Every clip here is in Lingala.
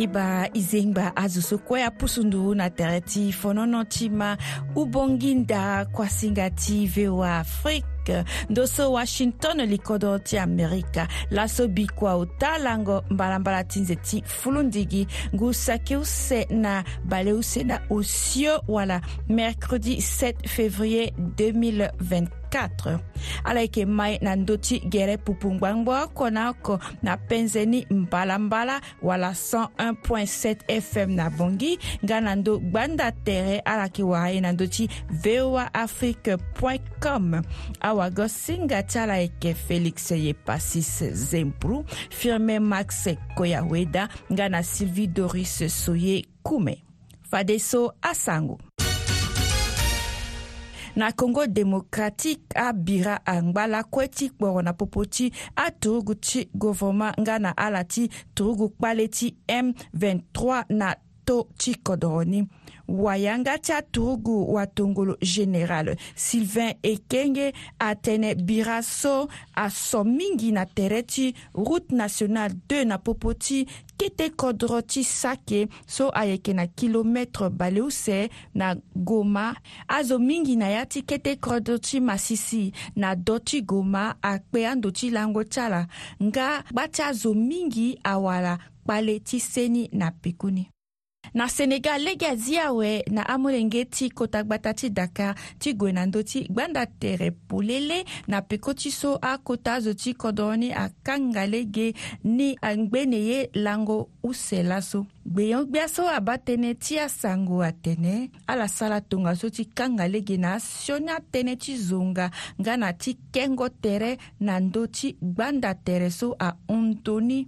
i ba i zengbi ba azo so kue apusundu na tere ti fonono ti ma ubonginda kuasinga ti voa afrique ndo so washington likodo ti amerika laso bi kua ota lango mbalambala ti nze ti fulundigi ngu saki use na bale use na osio wala mercredi 7 février 2024 4 ala yeke mai na ndö ti gere pupungbangbo oko na oko na penzeni mbalambala wala 101.7 fm na bongi nga na ndö gbanda tere ala yeke wara ye na ndö ti voa afrique com awago singa ti ala yeke félix ye pasis zembru firmin max koyaweda nga na sylvie doris soye kume fadeso asango na congo démocratique abira angba lakue ti kporo na popo ti atorugu ti gouvernement nga na ala ti torugu kpale ti m23 na to ti kodro ni wayanga ti aturugu watongolo général sylvain ekenge atene bira so aso mingi na tere ti route nationale 2 na popo ti kete kodro ti sake so ayeke na kilometre baleuse na goma azo mingi na ya ti kete kodro ti masisi na do ti goma akpe ando ti lango ti ala nga gba ti azo mingi awara kpale ti seni na pikuni na senegal lege azi awe na amolenge ti kota gbata ti dakar ti gue na ndö ti gbanda tere polele na peko ti so akota azo ti kodro ni akanga lege ni angbene ye lango use laso gbeyon gbia so aba tënë ti asango atene ala sara tongaso ti kanga lege na asio ni atënë ti zonga nga na ti kengo tere na ndö ti gbanda tere so ahondo ni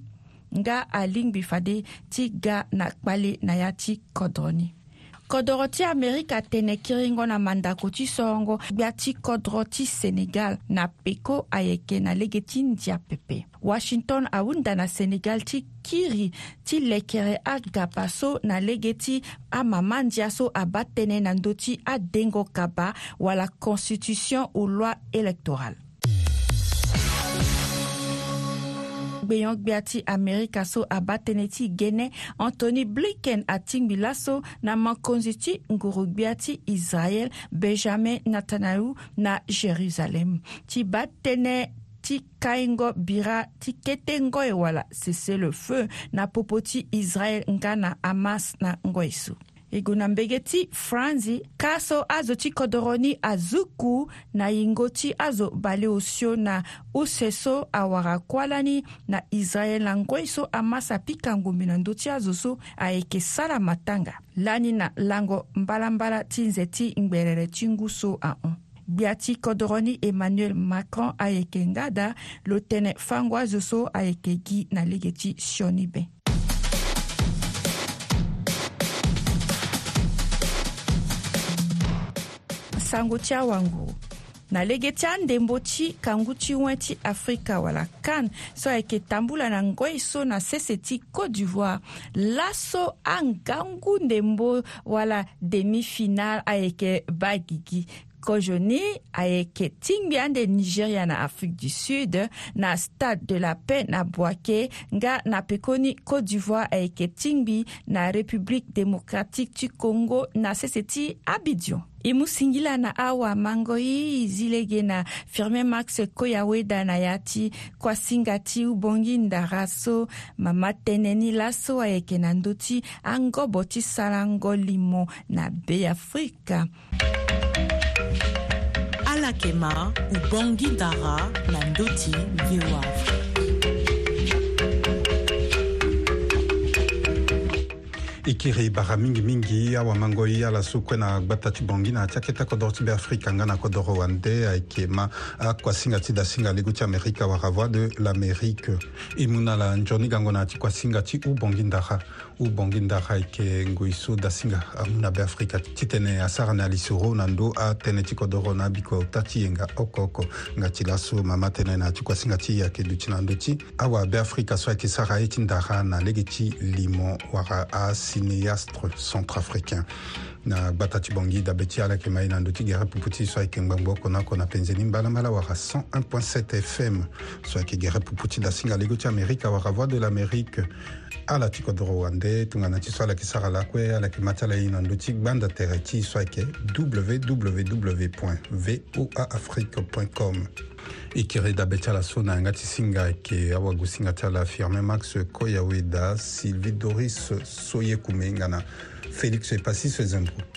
nga a lingbi fade ti ga na kpale na ya ti kodro ni kodro ti amerika tene kiringo na mandako ti sorongo gbia ti kodro ti senegal na peko ayeke na lege ti ndia pepe washington ahunda na senegal ti kiri ti lekere agaba so na lege ti amamandia so abâ tënë na ndö ti adengo kaba wala constitution ou loi électorale gbeyɔngbea ti amerika so aba tënë ti ge ne antony blinken atingbi laso na mankonzi ti ngurugbea ti israel benjamin netanyahu na jérusalem ti ba tënë ti kaingo bira ti kete ngoi wala cessez le feu na popo ti israel nga na hamas na ngoi so e gue na mbege ti franzi kâso azo ti kodro ni azuku na hingo ti azo bale sio na use so awara kuala ni na israel langoi so amasa pikangumbi na ndö ti azo so ayeke sara matanga lani na lango mbalambala ti nze ti ngberere ti ngu so ahon gbia ti kodro ni emmanuel macron ayeke ngada lo tënë fango azo so ayeke gi na lege ti sioni ben sango ti awango na lege ti andembo ti kangu ti wen ti afrika wala kan so ayeke tambula na ngoi so na sese ti côte d'ivoire laso angangu ndembo wala demi final ayeke ba gigi kojoni ayeke tingbi ande nigeria na afrique du sud na stade de la paix na boake nga na pekoni côte d'ivoire ayeke tingbi na république démocratique ti congo na sese ti abidjan e mu singila na awa mango ye e zilege na firmin max koya weda na ya ti kuâ singa ti ubongi ndara so mama tënëni laso ayeke na ndö ti angobo ti sarango limo na beafrika ala yeke ma ubongi ndara na ndö ti vioa i kiri baga mingimingi awamangoi ala so kue na gba ta ti bongi na tiake ti akodro ti be afrika nga na akodro wande ayeke ma akuasinga ti dasinga lego ti amérika awara voix de l'amérique e mû na ala nzoni gango na yâ ti kuasinga ti ubongi ndara ubonginda hayke nguisu dasinga amuna be afrika titene asara na lisoro na ndö atënë ti kodro na abiko ta ti yenga oko oko nga ti laso mama tënë na ti kuasinga ti yeke duti na ndö ti awabe afrika so ayeke sara ye ti ndara na lege ti limon wara asini astre centrafricain na gba ta ti bongi dabe ti ala yeke ma e na ndö ti ge repu puti so ayeke ngbangbu oko na oko na penzeni mbalambala wara 101.7 fm so ayeke ge repu puti dasinga lego ti amérika wara voix de l'amérique ala ti kodro wande tongana ti so ala yeke sara lakue ala yeke ma ti ala e na ndö ti gbanda tere ti so ayeke www voaafrique com e kiri dabe ti ala so na yanga ti singa ayeke awagu singa ti ala firmin max koyaweda sylvie doris soye kume nga na Félix passé ses impôts.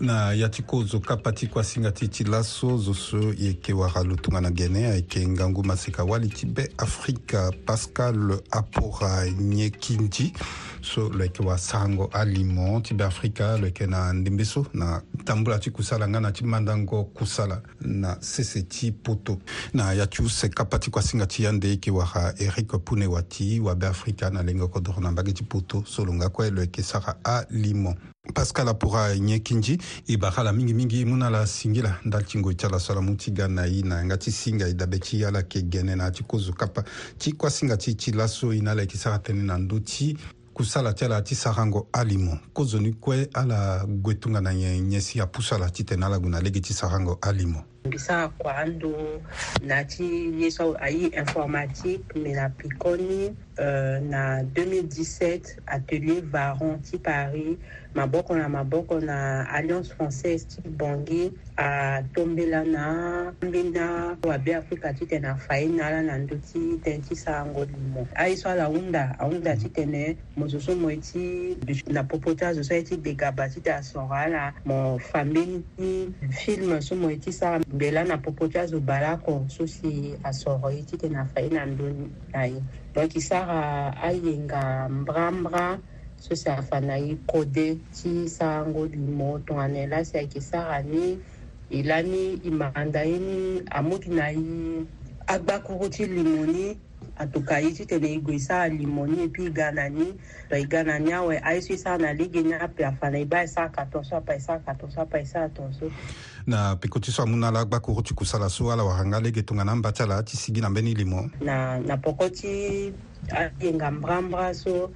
na ya ti kozioka pati kue asinga ti ti laso zo so e yeke wara lo tongana gene ayeke ngangu maseka wali ti be afrika pascal apora nye kingi so lo yeke wasarango alimo ti be afrika lo yeke na ndembe so na tambula ti kusala nga na ti mandango kusala na sese ti poto na ya ti useka pati kue asinga ti yande yeke wara eric pune wa ti wabe afrika na lenge kodro na mbage ti poto so lo nga kue lo yeke sara alimo pascal apora ɲɛkin ji i baxa la mingimingi mu na la singi la ndali tingo ti ala so ala mu ti ga na i na yanga ti singa i dabe ti ala yeke gene na ti kozo kapa ti kuâ singa ti ti laso e na ala yeke sara tënë na ndö ti kusala ti ala ti sarango ali mo kozo ni kue ala gue tongana nyen nye si apusu ala ti tene ala gue na lege ti sarango ali mo mbi sara kua ando na ti ye so aye informatique me na pikoni euh, na 2017 atelier varon ti paris maboko na maboko na alliance française ti bongi atombela na ambena wabe afrika ti tene afaye na ala na ndö ti tënë ti sarango limo aye ah, so ala hunda ahunda ti tene mo so so mo ti na popo ti azo so aye ti degaba ti tene asoro ala mo fambeni ti film so mo ye ti sara mbela na popo ti azo bala oko so si asoro ye ti tene afaye na ndö na ye donc i sara ayenga mbrambra so si afana ye kode ti sarango li mo tongana e laso ayeke sara ni e lani e maranda ye ni amû ti na ye agbakuru ti limongi atoka ye ti tene e gue so alimo ni e peut e ga na ni lo e ga na ni awe aye so e sara na lege ni ape afa na e ba e sara katon so apa e sara katon so apa e sara ton so na peko ti so amû na ala gbakoro ti kusala so ala wahanga lege tongana mba ti ala ti sigi na mbeni limo na, na poko ti ayenga mbrambra so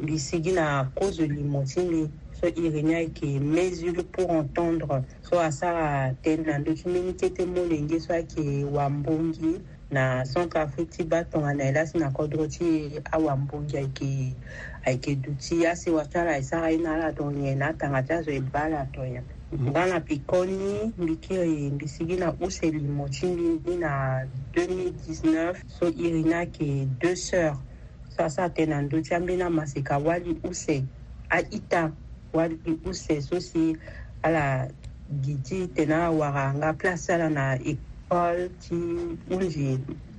mbi sigi na cause limo ti mbi so e réuni ayeke mesure pour entendre so asara tënë na ndö ti mbeni tete molenge so ayeke wambongi na sonka afu ti ba tongana e laso na kodro ti awambongi ayeke ayeke duti ase wati ala e sara ye na ala tongae na atanga ti azo e ba ala tongae mhm. nga na piko ni mbi ti e mbi sigi na use limo ti mbi mbi na 2019 so iri ni ayeke deux sœurs so aso atene na ndö ti ambeni amaseka wali use aita wali use so si ala gi ti tene awara nga place ti ala na e kwa ti inji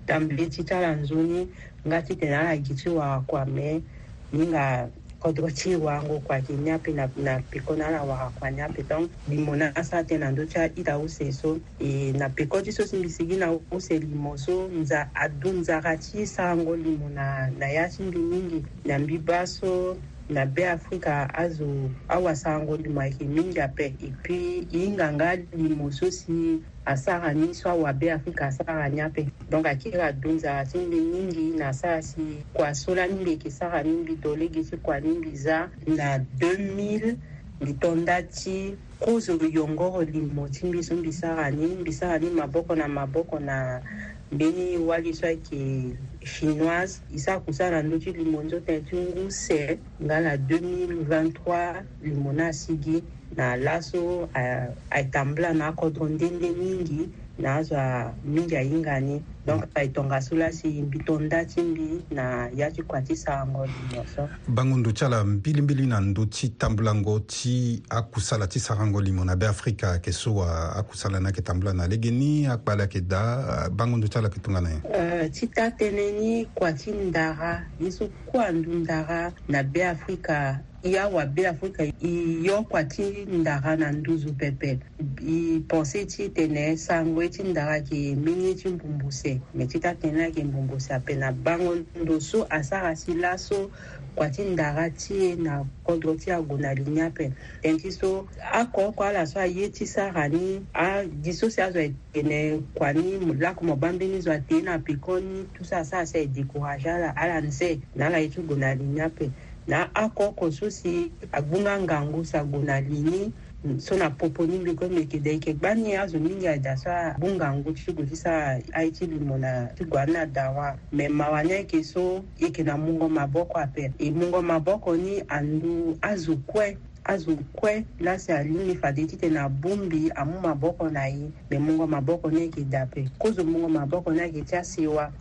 tambe ti tara nzoni nga ti tene ala gi ti wahakua me minga kodro ti wango kua yeke ni ape na, na peko ni ala wahakua ni ape donc limo ni asara tene na ndö ti ahita ose so e na peko ti so si mbi gi na ose limo so nza adu nzaka ti sarango limo na, na ya ti mbi mingi na mbi ba so na be afrika azo awasango dumaki mingi ape epui yinganga ni mosusi asara ni so awabe afrika asara ni ape donc akiri adonza so mbi mingi na sara si kua so la mbi yeke sara ni mbi tolege so kua ni mbi za na 2000 mbi tonda ti kozo yongoro limo ti mbi so mbi sara ni mbi sara ni maboko na maboko na mbeni wali so ayeke chinoise e so akonsara ndö ti lumo nzota ti nguse nga na 2023 lumo na asigi na laso ayeke tambula na akodro ndende mingi na azo mingi ahinga ni donc payitonga so la si mbi tonda ti mbi na ya ti kua ti sarango lu nyonso bango ndo ti ala mbilimbili na ndö ti tambulango ti akusala ti sarango lingo na be afrika yeke so akusala ni ayeke tambula na lege ni akpale ayeke da bango ndo ti ala yeke tongana ye euh, ti ta tënë ni kua ti ndara ye so kua ndu ndara na be afrika i awabe afrika i yo kua ti ndara na nduzu pepe i pensé ti tene sango ye ti ndara yeke mbeni ye ti mbumbu se te me ti ta tene ayeke mbongo si ape na bango ndo so asara si laso kua ti ndara ti e na kodro ti ago na li ni ape tënë ti so oko oko ala so aye ti sara ni adi so si azo ayekene kua ni lako mo bambeni zo atee na pikon ni tout so asara si ayedécourage ala ala ni se na ala ye ti go na li ni ape na oko oko so si agbunga ngangu si ago na li ni Mm. so na popo ni mbi kue yeke dee yeke gba ni azo mingi ada so abunga ngu ti ti so aiti lu mo na ti gua ni adawa me mawa ni ayeke so yeke na mungo maboko ape e mungo maboko ni andu azo kue azo kue la si alingbi fade ti tene abungbi amû maboko na ye me mungo maboko ni ayeke da ape kozo mungo maboko ni ayeke ti ase wa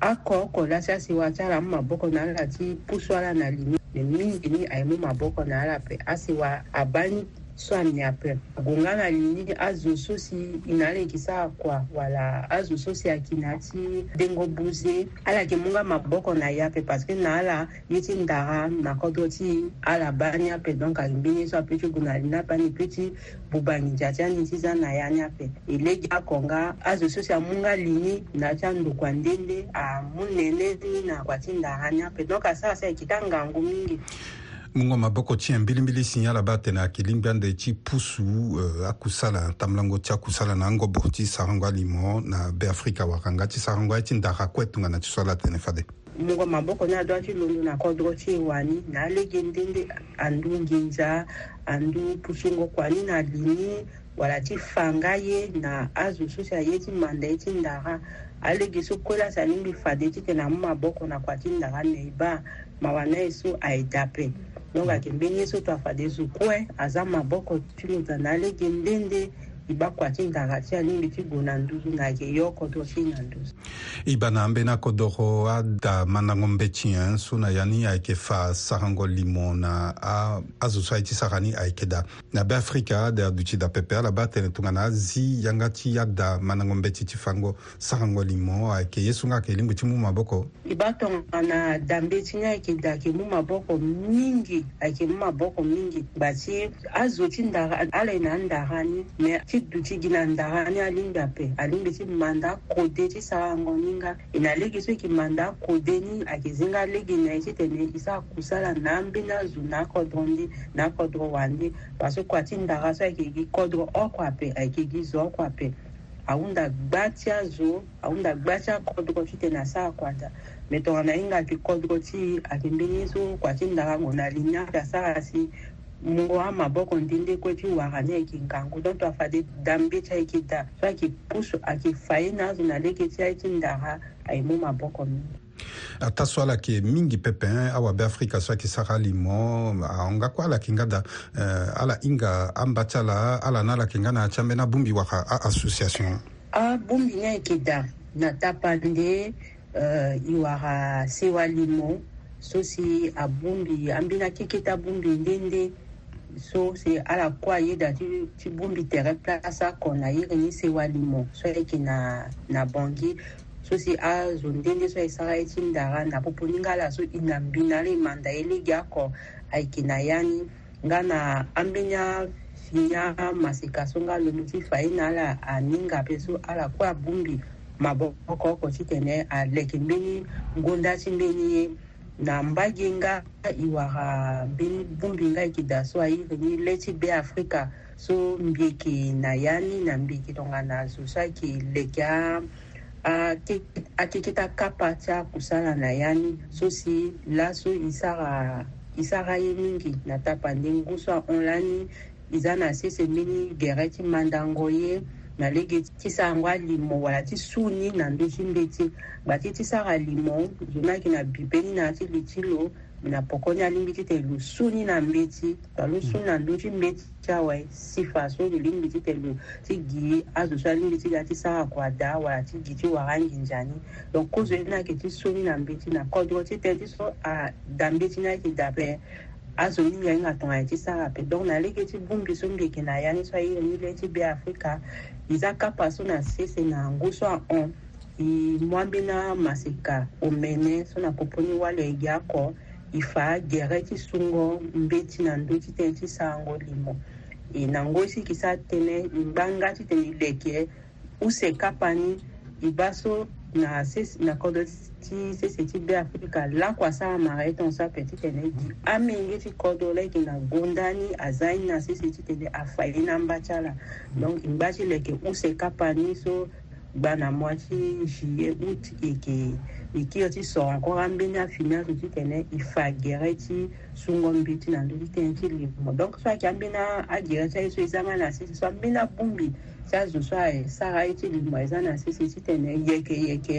akɔ ɔkɔ la si ase wa ti ala mû maboko na ala ti pusu ala na limi me mingi ni ayê mû maboko na ala ape ase wa aba ni swamnyape kungana lini azososi inalekisa akua wala azososi akina ti dengobuze ala yeke munga maboko na ya ape parce que na ala ye ti ndara na kodro ti ala ba ni ape donc ayimbi ni so apeut ti gu na li ni ape ani peut ti buba nginja ti ani ti za na ya ni ape e lege akonga azo so si amunga lini na ti andokua ndende amû nene ni na kua ti ndara ni ape donc asara si ayeke ti angangu mingi ngoma boko ti yɛn mbilimbili si yala ba tene akili ngbande ti pusu uh, akusala tamlango ti akusala na angobo ti sarango ali mo na beafrika wakanga ti sarango aye ti ndara kue tongana ti so ala tene fade mungo maboko ni adwa ti londo na kodro ti e wani na alege ndende andu nginza andu pusungo kua ni na lini wala ti fanga ye na azo so si aye ti manda ye ti ndara alege so kue laso ani mbi fade ti tene amû maboko na kua ti ndara na e ba mawanga e so ayeda ape mm -hmm. donc akende ye so to afa de zo kue aza maboko ti lo na na lege ndende i ba kua ti ndaga ti animbi ti gue na nduzu na yeke yoko do si na nduzu i ba na ambeni akodoko ada mandango mbeti e so na ya ni ayeke fa sarango limo na azo so aye ti sara ni ayeke da na be afrika ade aduti dapepe ala ba atene tongana azi yanga ti ada mandango mbeti ti fango sarango limo ayeke ye so nga ayeke lingbi ti mu maboko i ba tongana dambe ti ni ayeke da yeke mu maboko mingi ayeke mu maboko mingi gba ti azo ti ndaga ala e na ndaga ni me ti ti duti gi na ndara ni alingbi ape alingbi ti manda kode ti sarango ninga e na lege so yeke manda kode ni ayeke zinga lege na ye titene yeke so akusala na ambeni azo na akodro ndi na akodro wandi parce kua ti ndara so ayeke gi kodro oko ape ayeke gi zo oko ape ahunda gba ti azo ahunda gba ti akodro ti tene asara akua da me tongana hinga ayeke kodro ti ayeke mbeni ye so kua ti ndara ngon na li ni ayeke asara si mungu wa maboko ndi ndikuekiwakani ekinkangu donc twafati dambi chaikida so akipusu akifai nazo naleki chaikindaka aimu maboko ah, mingi ata so ala yeke mingi pepen awabe afrika so ayeke sara li mo ahonga kue ala yeke nga da uh, ala hinga amba ti ala ala na ala yeke nga na yâ ti ambeni abungbi waka association abungbi ni ayeke da na tapa nde uh, e wara sewa li mo so si abungbi ambeni akeke ti abungbi ndende so sialakuwa ayeda ti, ti bongbi tere place akona airi ni sewa li mo so ayeke na, na bangi so si azo ndenge so ayesara ye ti ndara na poponi nga ala so e na mbi na ala e manda ye lege oko ayeke na ya ni nga na ambeni afi ni amaseka so nga lombi ti fa ye na ala aninga ape so ala kue abongbi maboko oko ti tene aleke mbeni ngonda ti mbeni ye na mbage nga iwara bungbi nga yeke da so airi ni le ti be afrika so mbi yeke na ya ni na mbi yeke tongana zo so ayeke leke akeke ti akapa ti akusala na ya ni so si laso e sara e sara ye mingi na tapa ndengu so ahon lani e za na sese mbeni gere ti mandango ye na lege ti sango alimo wala ti su ni na ndö ti mbe ti ngba ti ti sara limo zo na ayeke na bibe ni na yâ ti li ti lo mbi na poko ni alingbi titene lo su ni na mbe ti lo alö su ni na ndö ti mbe ti awe si fa so lo lingbi titene lo ti gi azo so alingbi ti ga ti sara kua da wala ti gi ti wara nginza ni donc kozo ye ni ayeke ti so ni na mbe ti na kodro titene ti so ada mbe ti ni ayeke dape azongi ngai ngatonga ya ti sara ape donc na lege ti gbungbi so ngeke na ya ni so airi ni le ti be afrika e za kapa so na sese na yango so ahon e mwa mbeni amaseka omene so na koponi wale e gi oko e fa gere ti sungo mbe ti na ndö ti tënë ti sarango limo e na ngo si yeke so atënë e ngba nga ti tene e leke use kapa ni e ba so na kodɔ ti sese ti be afrika lankwasa amara e tɔn so ape ti tene gi amingi ti kodɔ la e yeke na gonda ni aza ni na sese ti tene afa ye na ngba ti ala donc ngba ti lo yeke use kapa ni so gba na mua ti zi ye ut yeke ikiyo ti soronko ambeni afini azo ti tene e fa gere ti sungo mbi ti na ndö ti tënë ti livre mo donc so ayeke ambeni agere ti aye so e zanga na sese so ambeni abungbi ti azo so aye sara ye ti livre mo e za na sese eh, ti tene yeke yeke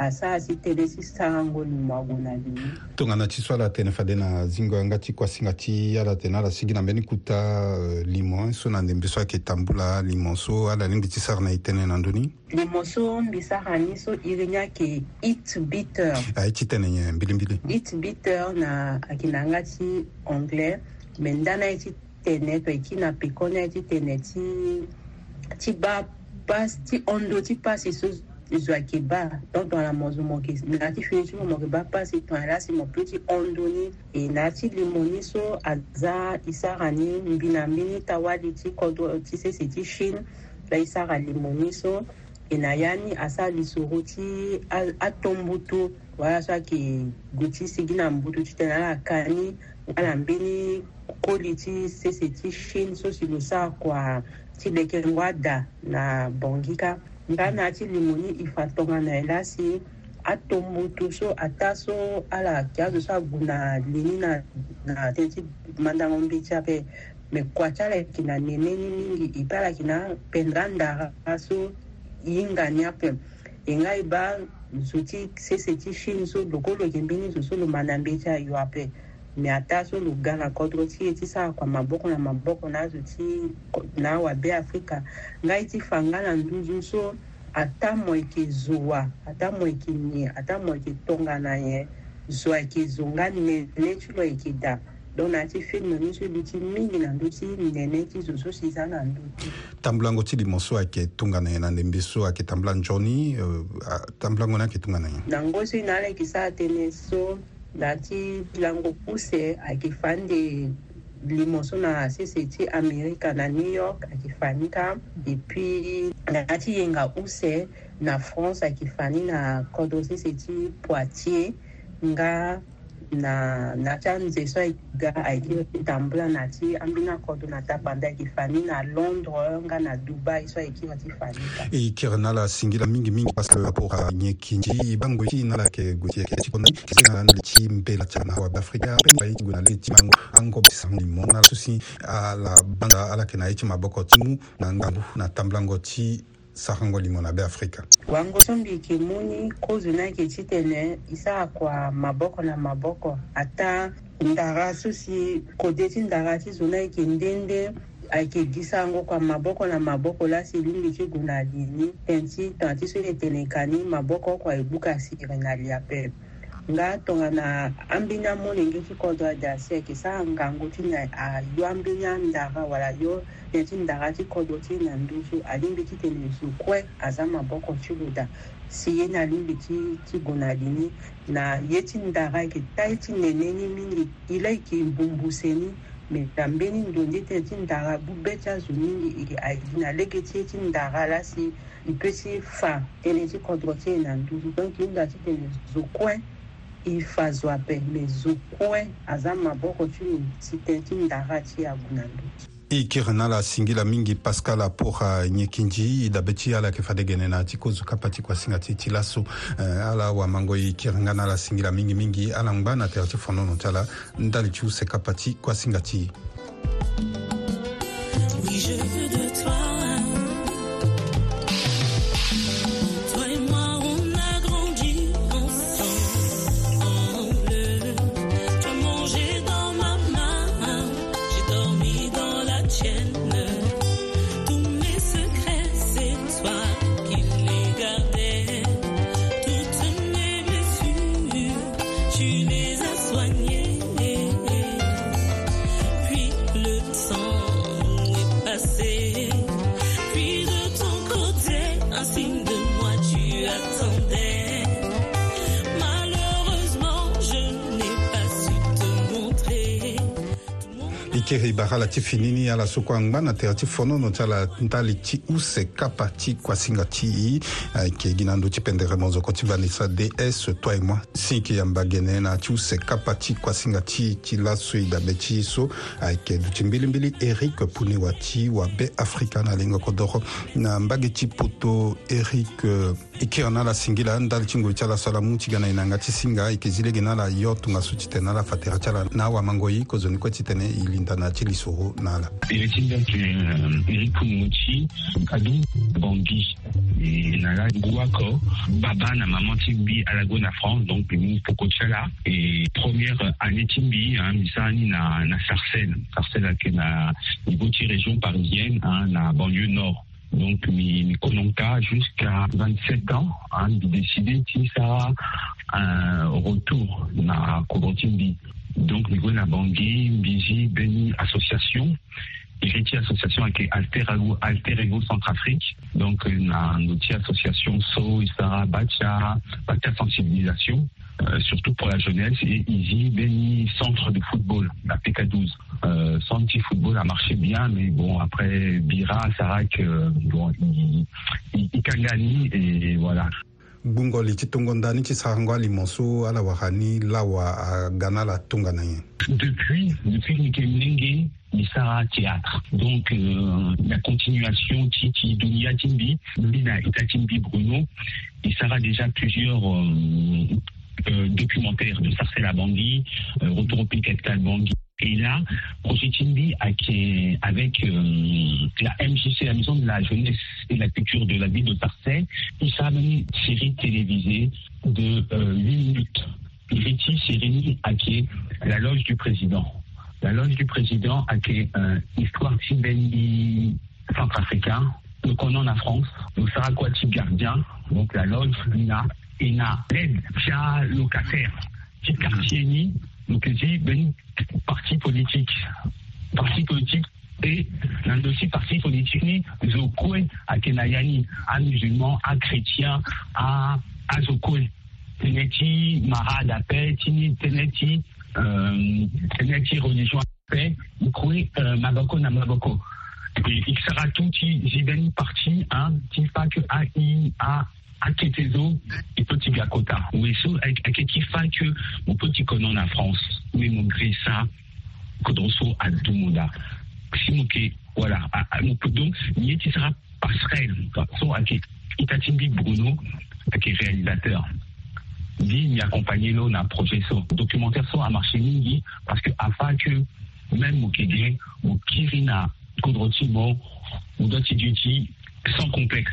asa si telesi sango ni mago na bini tongana ti so ala tene fade na zingo yanga ti kuasinga ti ala tene ala sigi na mbeni kuta uh, limon so na ndembi so ayeke tambula limon so ala lingbi ti sara na e tënë na ndöni limon so mbi sara ni so iri ni ayeke it bitter aye ti tënë nye mbilimbili it bitter na ayeke na yanga ti anglais me nda na ye ti tene to e ti na peko ni aye ti tene ti ti ba ti ondo ti pasi so zwaki ba dɔ dɔn la mɔzu mɔki nati finisi mo mɔki ba pasi tɔn ala si mɔ piti ɔndoni e nati limoni so aza isaka ni mbina mbini tawali ti kɔdɔ ti sese ti shine la isaka limoni so e na ya ni asa lisoro ti atɔn mbutu wala so ayeke gue ti sigi na mbutu ti tene ala ka ni ala mbeni koli ti sese ti shine so si lo sara kua ti leke ngo ada na bongi ka nga na ti lingo ni e fa tongana e la si atombutu so ata so ala kia so so agu na lini na na te ti mandango mbi ti ape me kua ti ala yeke na nene ni mingi e peut ala yeke na pendra ndara so hinga ni ape e nga e ba zo ti sese ti chine so lokolo yeke mbeni zo so lo ma na mbi ti ayo ape mɛ a t'a so luga na kɔtɔrɔsi ye tisa a kwa maboko na maboko nazo ti nawa be afrika ngai ti fa nga na nduzu so ata mo e yeke zo wa ata mo e yeke ni ata mo e yeke tongana ye zo ayeke zo nga nene ti lo yeke da donc na ti film ni so bi ti mingi na ndö ti nene ti zo so si za na ndö ti tambulango ti limo so ayeke tongana ye na ndembi so ayeke tambula nzoni uh, tambulango ni ayeke tongana ye na ngo so e na ala yeke sara tënë so ndatipilangokusi akifande liboso na sese ti amerika na new york akifani ka depuis ndati yenga use na france akifani na kodo sese ti poitier nga na na ti anze so ayeke ga ayeke tambula na ti ambeni akodo na ta banda ayeke fa ni na londres nga na dubai so ayeke kiri ti fa ni ka e kiri na ala singila mingimingi parce que rapport anyen kinzi e bango ti na ala yeke gue ti yeke ti kondani kese na ala ti mbela ti na wabafrika apeni aye ti gue na lê ti mango angobe ti sango ni mo na ala so si ala banga ala yeke na ye ti maboko ti mu na ngambu na tambula ngo ti sahango limona be afrika wango so mbi yeke mu ni kozo na yeke ti tene e sara kua maboko na maboko ata ndara so si kode ti ndara ti zo na yeke ndende ayeke gi sango kua maboko na maboko laso e lingbi ti gue na li ni tene ti tongana ti so yeke tene ka ni maboko kua e buka siri na li apepe nga tongana ambinya mune ngiti kodwa dase ke sa ngangu tina a yo ambinya ndaga wala yo ne tin daga ti kodwa tina ndusu alimbi ti tene su kwe azama boko chiluda si ye na limbi ti ti gonadini na ye tin daga e ke tai ti neneni mingi ilai e ki mbumbuseni me tambeni ndondi tene ti ndaga bube ti azo mingi iri e ayedi na lege ti ye ti ndaga la si mpe si fa tënë ti kodro ti e na nduzu donc yinga ti tene zo kue ifazwa permezo kue aza maboko ti tite ti ndara ti agu na ndö i kiri na la singila mingi pascal apora nyekinji i dabe ti ala yeke fade gene na ti kozo kapa ti kuasinga ti ti laso uh, eh, ala awamango e kiri nga na ala singila mingimingi ala ngba na tere ti fonono ti ala ndali ti use kapa ti kuasinga ti Oui, je veux de toi. ti fini ni ala so kue angba na tere ti fonono ti ala ndali ti use kapa ti kuasinga ti i ayeke eh, gi na ndö ti pendere monzoko ti vanessa ds toi e moi singi yamba gene na ti use kapa ti kuasinga ti ti laso e dabe ti so ayeke eh, duti ti mbilimbili eric pune wa ti wabe afrika na lengoko doko na mbage ti poto eric e kiri na ala singi la andali ti ngoi ti ala so ala mu ti ga na e na nga ti singa ayeke zi lege na ala yo tongaso ti tene ala fa tere ti ala na awamango ye kozoni kue ti tene e linda na ti liso Euh, Sogo la baba france donc et première année timbi hein, misani na sarcelle qui est région parisienne hein banlieue nord donc mi jusqu'à 27 ans hein décider ça un euh, retour na donc Migona Bangui, Bizi, Beni Association, Iriti Association avec Alter Ego, Alter Ego Centrafrique, donc un euh, outil association So, Isara, bacha bacha Sensibilisation, euh, surtout pour la jeunesse, et Izzi, Beni Centre de Football, la PK12. Euh, Football a marché bien, mais bon, après Bira, Sarak, euh, et voilà. Bungoli ci tungondani ci ni ti monso ala waha lawa a ah, gana la tungana ye depuis depuis nike mlenge ni sara théâtre donc euh, la continuation ti ti dunia timbi lina ita timbi bruno il déjà plusieurs euh, euh, documentaires de Sarcela à Bangui, euh, Retour au Cal Bangui. Et là, Projet avec euh, la MJC, la Maison de la Jeunesse et la Culture de la ville de il nous avons une série télévisée de 8 euh, minutes. Riti Sirini à qui la loge du président. La loge du président à qui euh, histoire Sibendi centrafricain, le Conan en France, le Sarakwati gardien, donc la loge il et na l'aide via locataire. le quartier mukisi ben parti politique. parti politique est l'un de parti partis politiques, Zokoué, à Kenayani, à musulmans, à chrétiens, à azo Ténéti, tënë mara dape ti ni tënë euh, religion ape e euh, maboko na Et Il sera tout ti ben, parti, parti ti fâ que ai a aketezo ipoti gakota que mon petit connon en france mon ça, uye mogresa kodonso adumunda si moke voilà mokodon ye ti sara passerelle so ayeke ita ti mbi bruno ayeke réalisateur mbi mi accompagné lo na projet so documentaire so marché mingi parce que afin que même moke ge mo kiri na kodro ti mo mo don duti sans complexe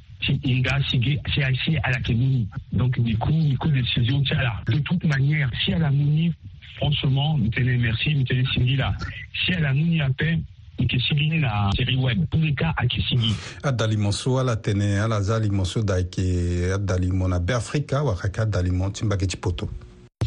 inda shige à la alakemini donc du coup ni coup de décision là de toute manière si elle a mouni franchement tenez merci mtene là. si elle a mouni à peine ekesili na série web mbeka akesili adalimo so ala tene ala à la so da yeke Adali Mona, beafrika waka yeke adalimo ti mbage ti poto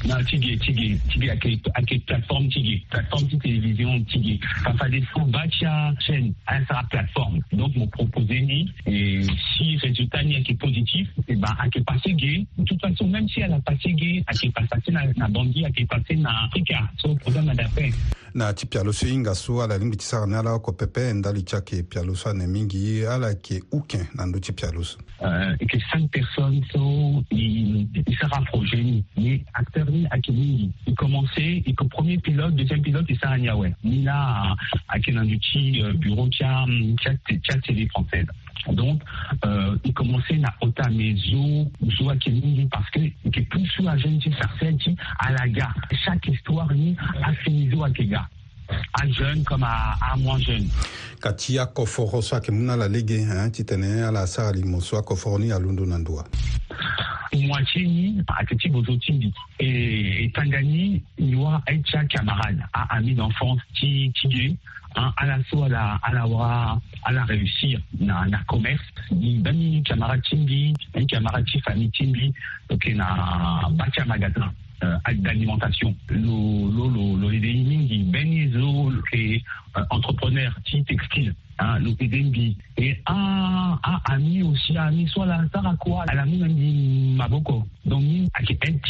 na tige tige tige ake ake platform tige platform télévision television ça fait des su bacha chaîne à sa plateforme donc me proposer ni et si résultat n'est que positif et eh ben ake passé gay de toute façon même si elle a passé gay ake passé na na bandi ake passé na Africa so programme d'affaires na ti pialo so hinga so ala lingbi ti sara ni ala oko pepe enda li ti ayeke pialo so ane mingi ye ala yeke uken na ndö ti pialo so euh, et que cinq personnes sont, ils, se rapprochent, mais acteurs ni akini, ils commençaient, et que premier pilote, deuxième pilote, ils sont à Niawe. Nina, à Kenanduchi, euh, bureau, qui a qui a télé française. Donc, euh, ils commençaient à ota mezo, zo akini, parce que, que plus sous la jeune, ça à la gare. Chaque histoire, ni, a fini zo akega à jeune comme à, à moins jeune ka tiya kɔfɔgɔ sake mun à la lege an ti tɛnɛ à sagali musoa kɔfɔgɔ ni alun do nan dowa mwachini akiti bozotindi e tangani niwa aicha camarade a ami d'enfance qui tigue hein, à la à la ala wa ala réussir na na commerce ni bani camarade timbi, un camarade famille timbi, donc na bacha magasin euh, d'alimentation. Lolo, ben Lolo, Lolo, euh, entrepreneurs, textiles ah, Hein, Lukigembi. Et ah, ah, ami aussi, ami, soit la Sarakwa, à la Moundi Maboko. Donc,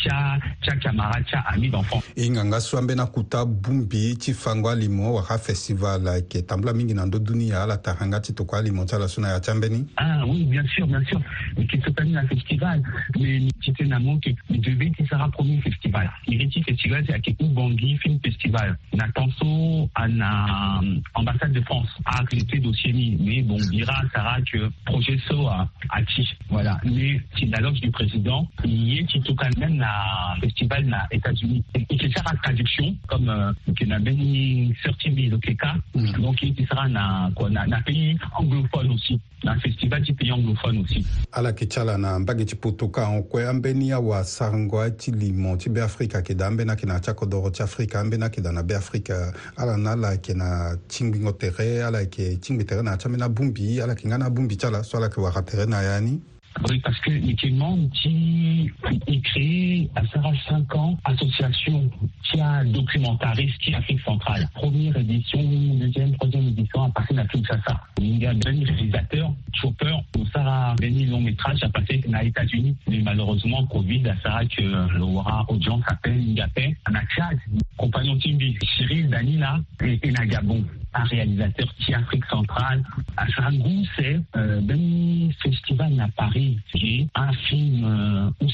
cha, cha, camarade, cha, ami d'enfant. Inganga Swambena Kuta Bumbi, Chifangwa Limo, Waka Festival, qui est Tambla Minginando Dunia, la Taranga Chitokwa Limo, la Suna Chambeni. Ah oui, bien sûr, bien sûr. Mais qui s'appelle un festival, mais Chité Namo, qui devait qui sera premier festival. Iriti Festival, c'est Akekou Bangui Film Festival. Natanso, à euh, ambassade de France. Ah, dossier, d'Océanie. Mais bon, on dira Sarah que projet SO a, acquis. Voilà. Mais c'est la loge du président. Il y est qui tout quand même le festival aux États-Unis. Et qui sera traduction comme euh, qui n'a béni sorti mis au Keka. Mm. Donc il sera na quoi pays anglophone aussi. un festival du pays anglophone aussi. à Ala kichala na mbagi qui est dans ya wa sangwa chilimo chibe Afrika kidambe na kina chako doro cha Afrika ambena kidana be Afrika ala nala kina chingingo tere ala ke na bumbi ala bumbi Oui, parce que qui a créé à 5 ans, association qui a documentariste qui a centrale. Première édition, deuxième, troisième édition, à partir de Kinshasa. Il y a un réalisateur Chopper, pour Sarah, un long métrage, à passé les États-Unis. Mais malheureusement, Covid, ça Sarah, que l'aura audience s'appelle Ngapé, en Tchad, compagnon Timbi, Cyril, Danila et, et Nagabon un réalisateur qui Afrique centrale. c'est euh, festival à Paris. un film euh, où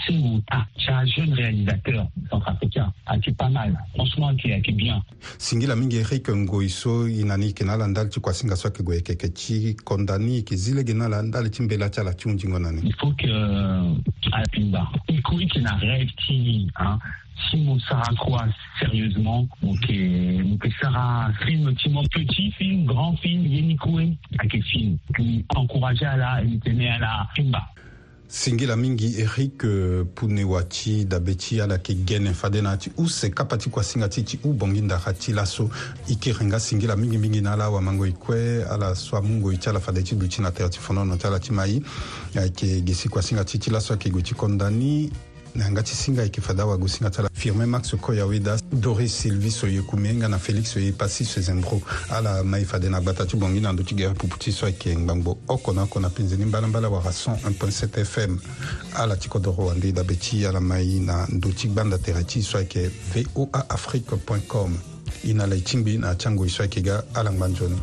ah, c'est un jeune réalisateur centrafricain. qui ah, est pas mal. Franchement, qui est, bien. Singila mingi inani kondani kizile Il faut que euh, que si Sarah croit sérieusement, ok, donc Sarah film timon petit film, grand film, yenikoué, quel film, qui encourageait à la, et à la Simba. singila mingi Eric euh, Punewati dabeti ti ala yeke gene fadena ti ou se kapati kwa singati ti ou bonginda ndara laso e singila na ala awamangoi kue ala so amungoi ti ala fade ti duti na tere ti fondono tala ti ma ye ayeke ge singati ti laso ayeke guti kondani na nga ti singa yeke fada wago singa ti ala firmin max koy aweda doris sylvie so ye kumienga na félix so ye pasi so zembro ala mai fade na gbata ti bongi na ndö ti gere pupu ti so ayeke ngbangbo oko na oko na penzeni mbalambala wara 101.7 fm ala ti kodro wande dabe ti ala mai na ndö ti gbanda tere ti so ayeke voa afrique com e na lai ti ngbi na tiango e so ayeke ga ala ngba nzoni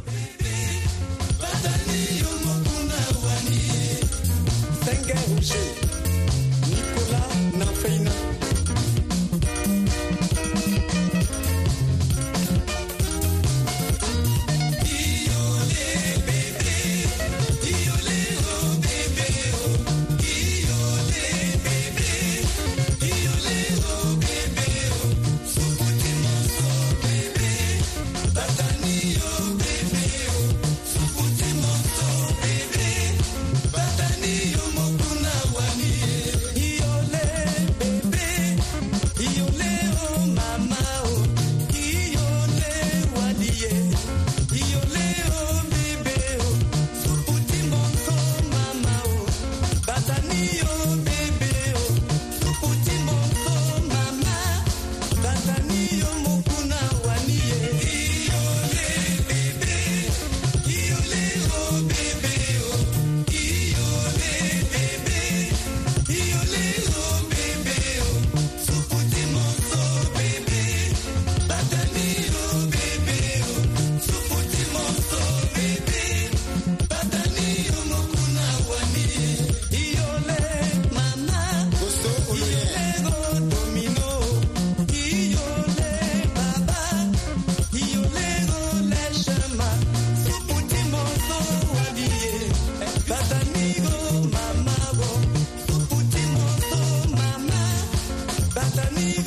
Thank you.